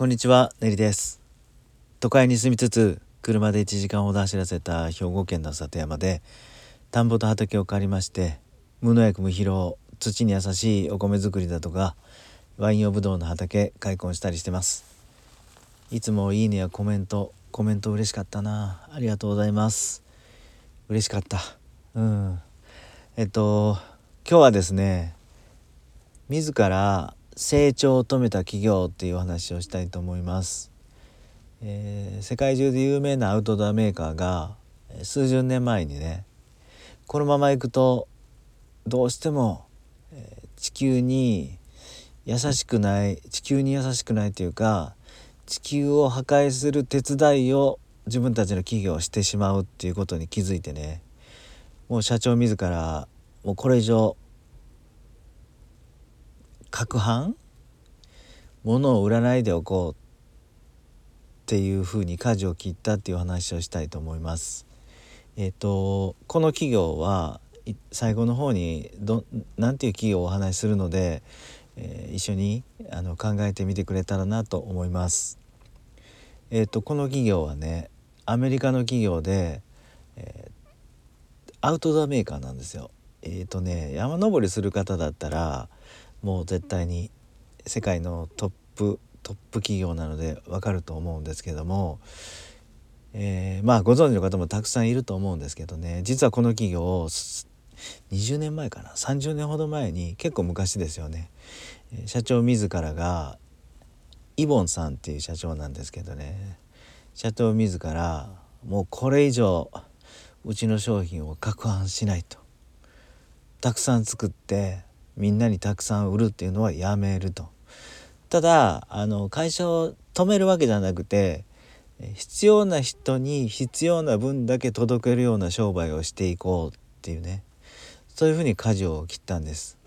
こんにちは、ねりです。都会に住みつつ、車で1時間ほど走らせた兵庫県の里山で、田んぼと畑を借りまして、無農薬無疲労、土に優しいお米作りだとか、ワイン用ブドウの畑開墾したりしてます。いつもいいねやコメント、コメント嬉しかったな。ありがとうございます。嬉しかった。うん。えっと、今日はですね、自ら成長を止めた企業っていう話をしたいと思います、えー、世界中で有名なアウトドアメーカーが数十年前にねこのままいくとどうしても、地球に優しくない地球に優しくないというか地球を破壊する手伝いを自分たちの企業をしてしまうっていうことに気づいてねもう社長自らもうこれ以上攪拌物を売らないでおこうっていうふうに舵を切ったっていう話をしたいと思います。えっ、とこの企業は最後の方にどなんていう企業をお話しするので、えー、一緒にあの考えてみてくれたらなと思います。えっ、とこの企業はねアメリカの企業で、え、アウトドアメーカーなんですよ。えっ、とね山登りする方だったらもう絶対に世界のトップトップ企業なのでわかると思うんですけども、えー、まあご存知の方もたくさんいると思うんですけどね実はこの企業を20年前かな30年ほど前に結構昔ですよね。社長自らがイボンさんっていう社長なんですけどね。社長自らもうこれ以上うちの商品を攪拌しないと。たくさん作ってみんなにたくさん売るっていうのはやめると。ただあの会社を止めるわけじゃなくて必要な人に必要な分だけ届けるような商売をしていこうっていうねそういうふうに舵を切ったんです。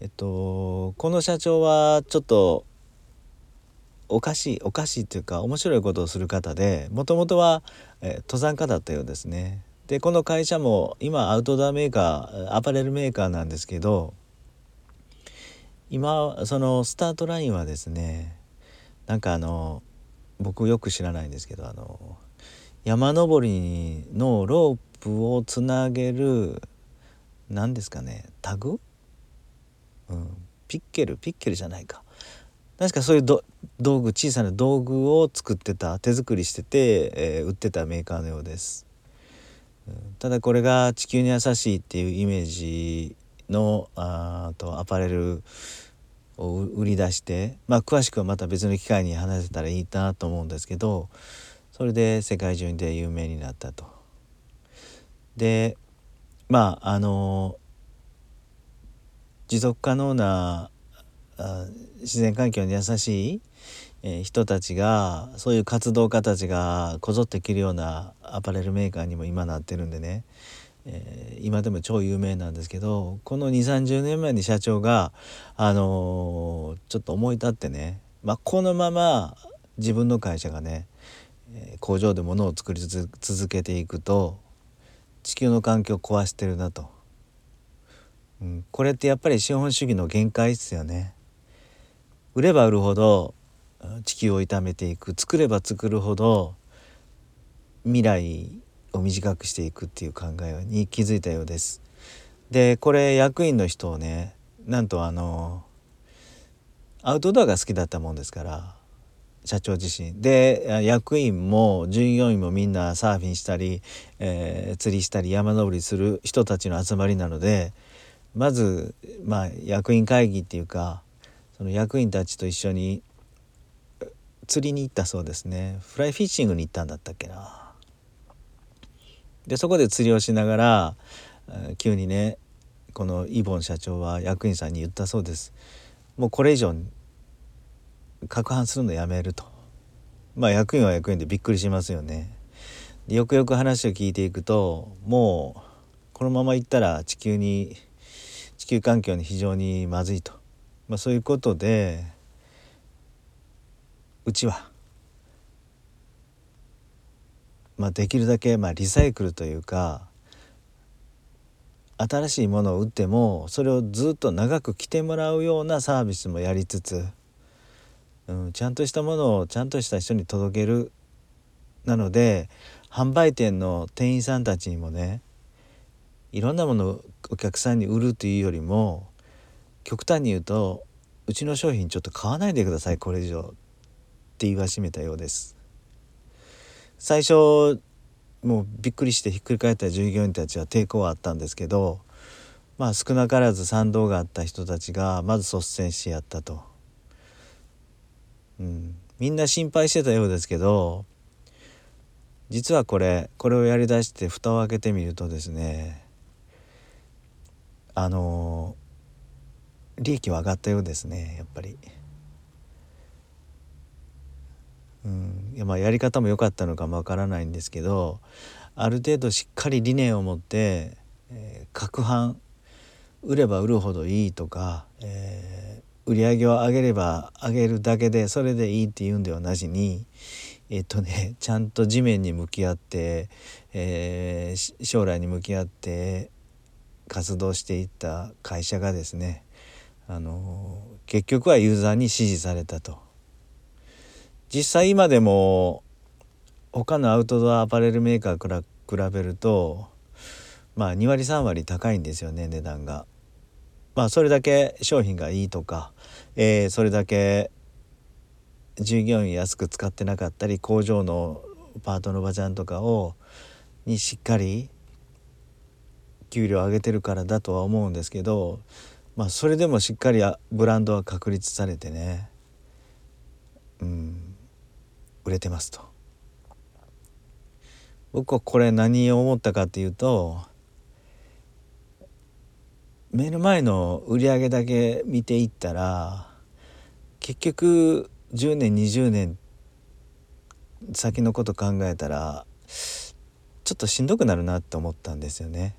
えっとこの社長はちょっとおかしいおかしいっていうか面白いことをする方でもともとは、え登山家だったようですね。でこの会社も今アウトドアメーカーアパレルメーカーなんですけど今そのスタートラインはですねなんかあの僕よく知らないんですけどあの山登りのロープをつなげる何ですかねタグ、うん、ピッケル？ピッケルじゃないか。確かそういう道具小さな道具を作ってた手作りしてて、えー、売ってたメーカーのようです。ただこれが地球に優しいっていうイメージのあとアパレルを売り出してまあ詳しくはまた別の機会に話せたらいいなと思うんですけどそれで世界中で有名になったと。でまああの持続可能な自然環境に優しいえ、人たちがそういう活動家たちがこぞって着るようなアパレルメーカーにも今なってるんでね、えー、今でも超有名なんですけどこの2 3 0年前に社長が、あのー、ちょっと思い立ってね、まあ、このまま自分の会社がね、工場で物を作り続けていくと地球の環境を壊してるなと、うん、これってやっぱり資本主義の限界ですよね。売れば売るほど地球を傷めていく作れば作るほど未来を短くしていくっていう考えに気づいたようです。でこれ役員の人をねなんとあのアウトドアが好きだったもんですから社長自身で役員も従業員もみんなサーフィンしたり、えー、釣りしたり山登りする人たちの集まりなのでまずまあ役員会議っていうかその役員たちと一緒に釣りに行ったそうですね。フライフィッシングに行ったんだったっけな。でそこで釣りをしながら急にねこのイボン社長は役員さんに言ったそうです。もうこれ以上攪拌するのやめると。まあ役員は役員でびっくりしますよね。よくよく話を聞いていくともうこのままいったら地球に地球環境に非常にまずいと、まあ、そういうことでうちは、まあ、できるだけまあリサイクルというか新しいものを売ってもそれをずっと長く着てもらうようなサービスもやりつつうん、ちゃんとしたものをちゃんとした人に届ける。なので販売店の店員さんたちにもねいろんなものをお客さんに売るというよりも極端に言うとうちの商品ちょっと買わないでくださいこれ以上。って言わしめたようです。最初もうびっくりしてひっくり返った従業員たちは抵抗はあったんですけどまあ少なからず賛同があった人たちがまず率先してやったと、うん、みんな心配してたようですけど実はこれこれをやりだして蓋を開けてみるとですねあの利益は上がったようですねやっぱり。うん、いやまあやり方も良かったのかもわからないんですけどある程度しっかり理念を持って、えー、各販売れば売るほどいいとか、えー、売り上げを上げれば上げるだけでそれでいいっていうんではなしにえっとね ちゃんと地面に向き合って、えー、将来に向き合って活動していった会社がですねあの結局はユーザーに支持されたと。実際今でも他のアウトドアアパレルメーカーから比べるとまあ2割3割高いんですよね値段が。まあそれだけ商品がいいとか、えー、それだけ従業員安く使ってなかったり工場のパートのおばちゃんとかをにしっかり給料上げてるからだとは思うんですけどまあそれでもしっかりブランドは確立されてねうん売れてますと。僕はこれ何を思ったかっていうと目の前の売り上げだけ見ていったら結局10年20年先のこと考えたらちょっとしんどくなるなって思ったんですよね。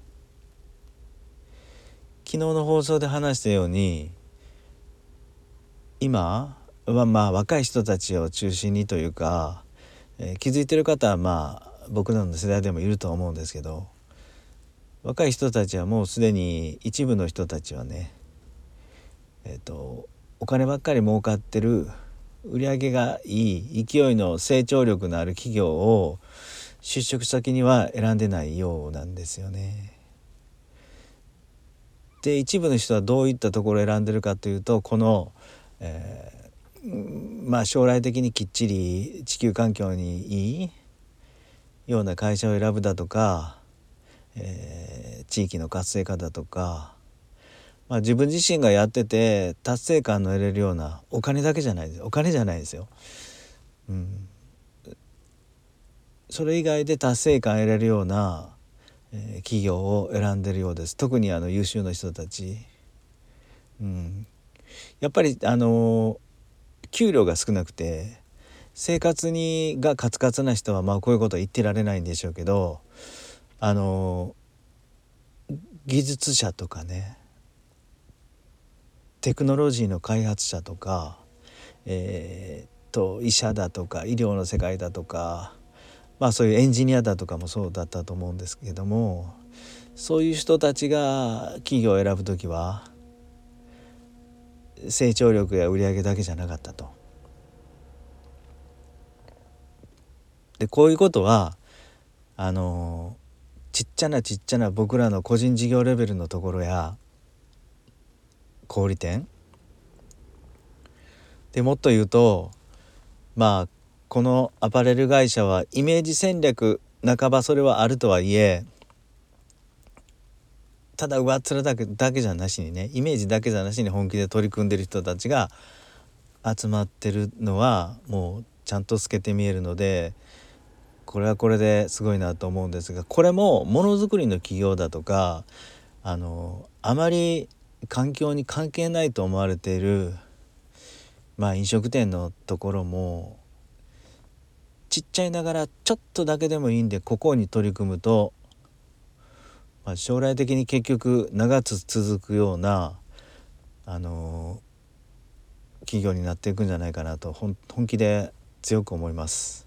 昨日の放送で話したように今はまあ若い人たちを中心にというか、えー、気づいてる方はまあ僕らの世代でもいると思うんですけど若い人たちはもうすでに一部の人たちはねえっ、ー、とお金ばっかり儲かってる売り上げがいい勢いの成長力のある企業を出職先には選んでないようなんですよね。で一部の人はどういったところを選んでるかというとこの、えー、まあ将来的にきっちり地球環境にいいような会社を選ぶだとか、えー、地域の活性化だとか、まあ、自分自身がやってて達成感の得れるようなお金だけじゃないですお金じゃないですよ。うん、それ以外で達成感得れるようなえー、企業を選んでるようです。特にあの優秀な人たち、うん、やっぱりあの給料が少なくて生活にがカツカツな人はまあこういうことは言ってられないんでしょうけどあの技術者とかねテクノロジーの開発者とか、えー、と医者だとか医療の世界だとかまあそういうエンジニアだとかもそうだったと思うんですけどもそういう人たちが企業を選ぶ時は成長力や売り上げだけじゃなかったと。でこういうことはあのちっちゃなちっちゃな僕らの個人事業レベルのところや小売店でもっと言うとまあこのアパレル会社はイメージ戦略半ばそれはあるとはいえただ上っ面だけだけじゃなしにねイメージだけじゃなしに本気で取り組んでる人たちが集まってるのはもうちゃんと透けて見えるのでこれはこれですごいなと思うんですがこれもものづくりの企業だとかあのあまり環境に関係ないと思われているまあ飲食店のところもちっちゃいながらちょっとだけでもいいんでここに取り組むと、まあ、将来的に結局長く続くようなあのー、企業になっていくんじゃないかなと本気で強く思います。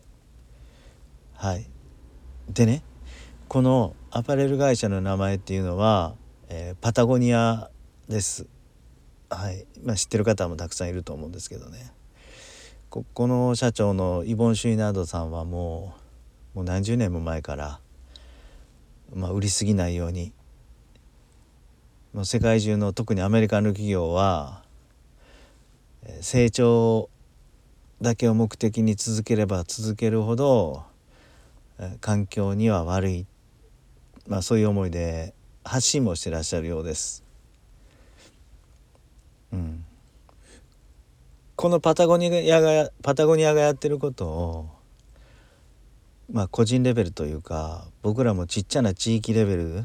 はい、でねこのアパレル会社の名前っていうのは、えー、パタゴニアです。はいまあ、知ってる方もたくさんいると思うんですけどね。ここの社長のイボン・シュイナードさんはもうもう何十年も前から、まあ、売りすぎないように。もう世界中の特にアメリカの企業は成長だけを目的に続ければ続けるほど環境には悪い、まあ、そういう思いで発信もしてらっしゃるようです。うん、このパタゴニアがパタゴニアがやってることをまあ個人レベルというか僕らもちっちゃな地域レベル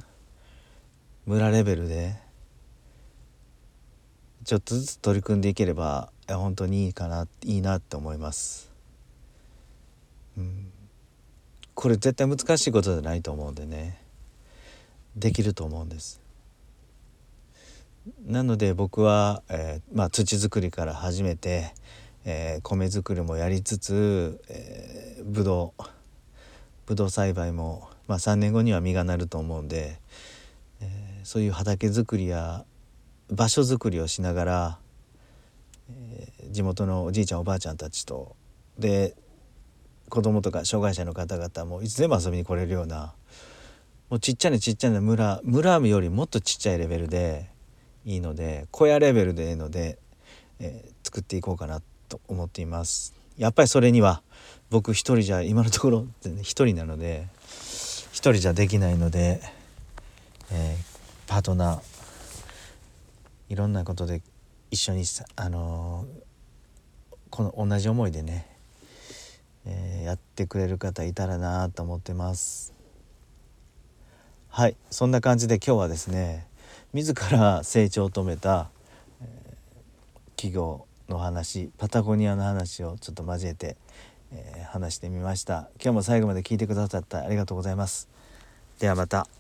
村レベルでちょっとずつ取り組んでいければ本当にいいかないいなって思います。うん、これ絶対難しいことじゃないと思うんでねできると思うんです。なので僕は、えー、まあ、土作りから始めて、えー、米作りもやりつつ、えー、ぶどうぶどう栽培も、まあ、3年後には実がなると思うんで、えそういう畑作りや場所作りをしながら、え地元のおじいちゃんおばあちゃんたちとで子供とか障害者の方々もいつでも遊びに来れるようなもうちっちゃなちっちゃな村村よりもっとちっちゃいレベルでいいので小屋レベルでいいので、えー、作っていこうかなと思っています。やっぱりそれには僕一人じゃ今のところ一人なので一人じゃできないので、えー、パートナーいろんなことで一緒にあのー、この同じ思いでね、えー、やってくれる方いたらなと思ってます。はいそんな感じで今日はですね自ら成長を止めた、えー、企業の話パタゴニアの話をちょっと交えて、えー、話してみました今日も最後まで聞いてくださってありがとうございますではまた。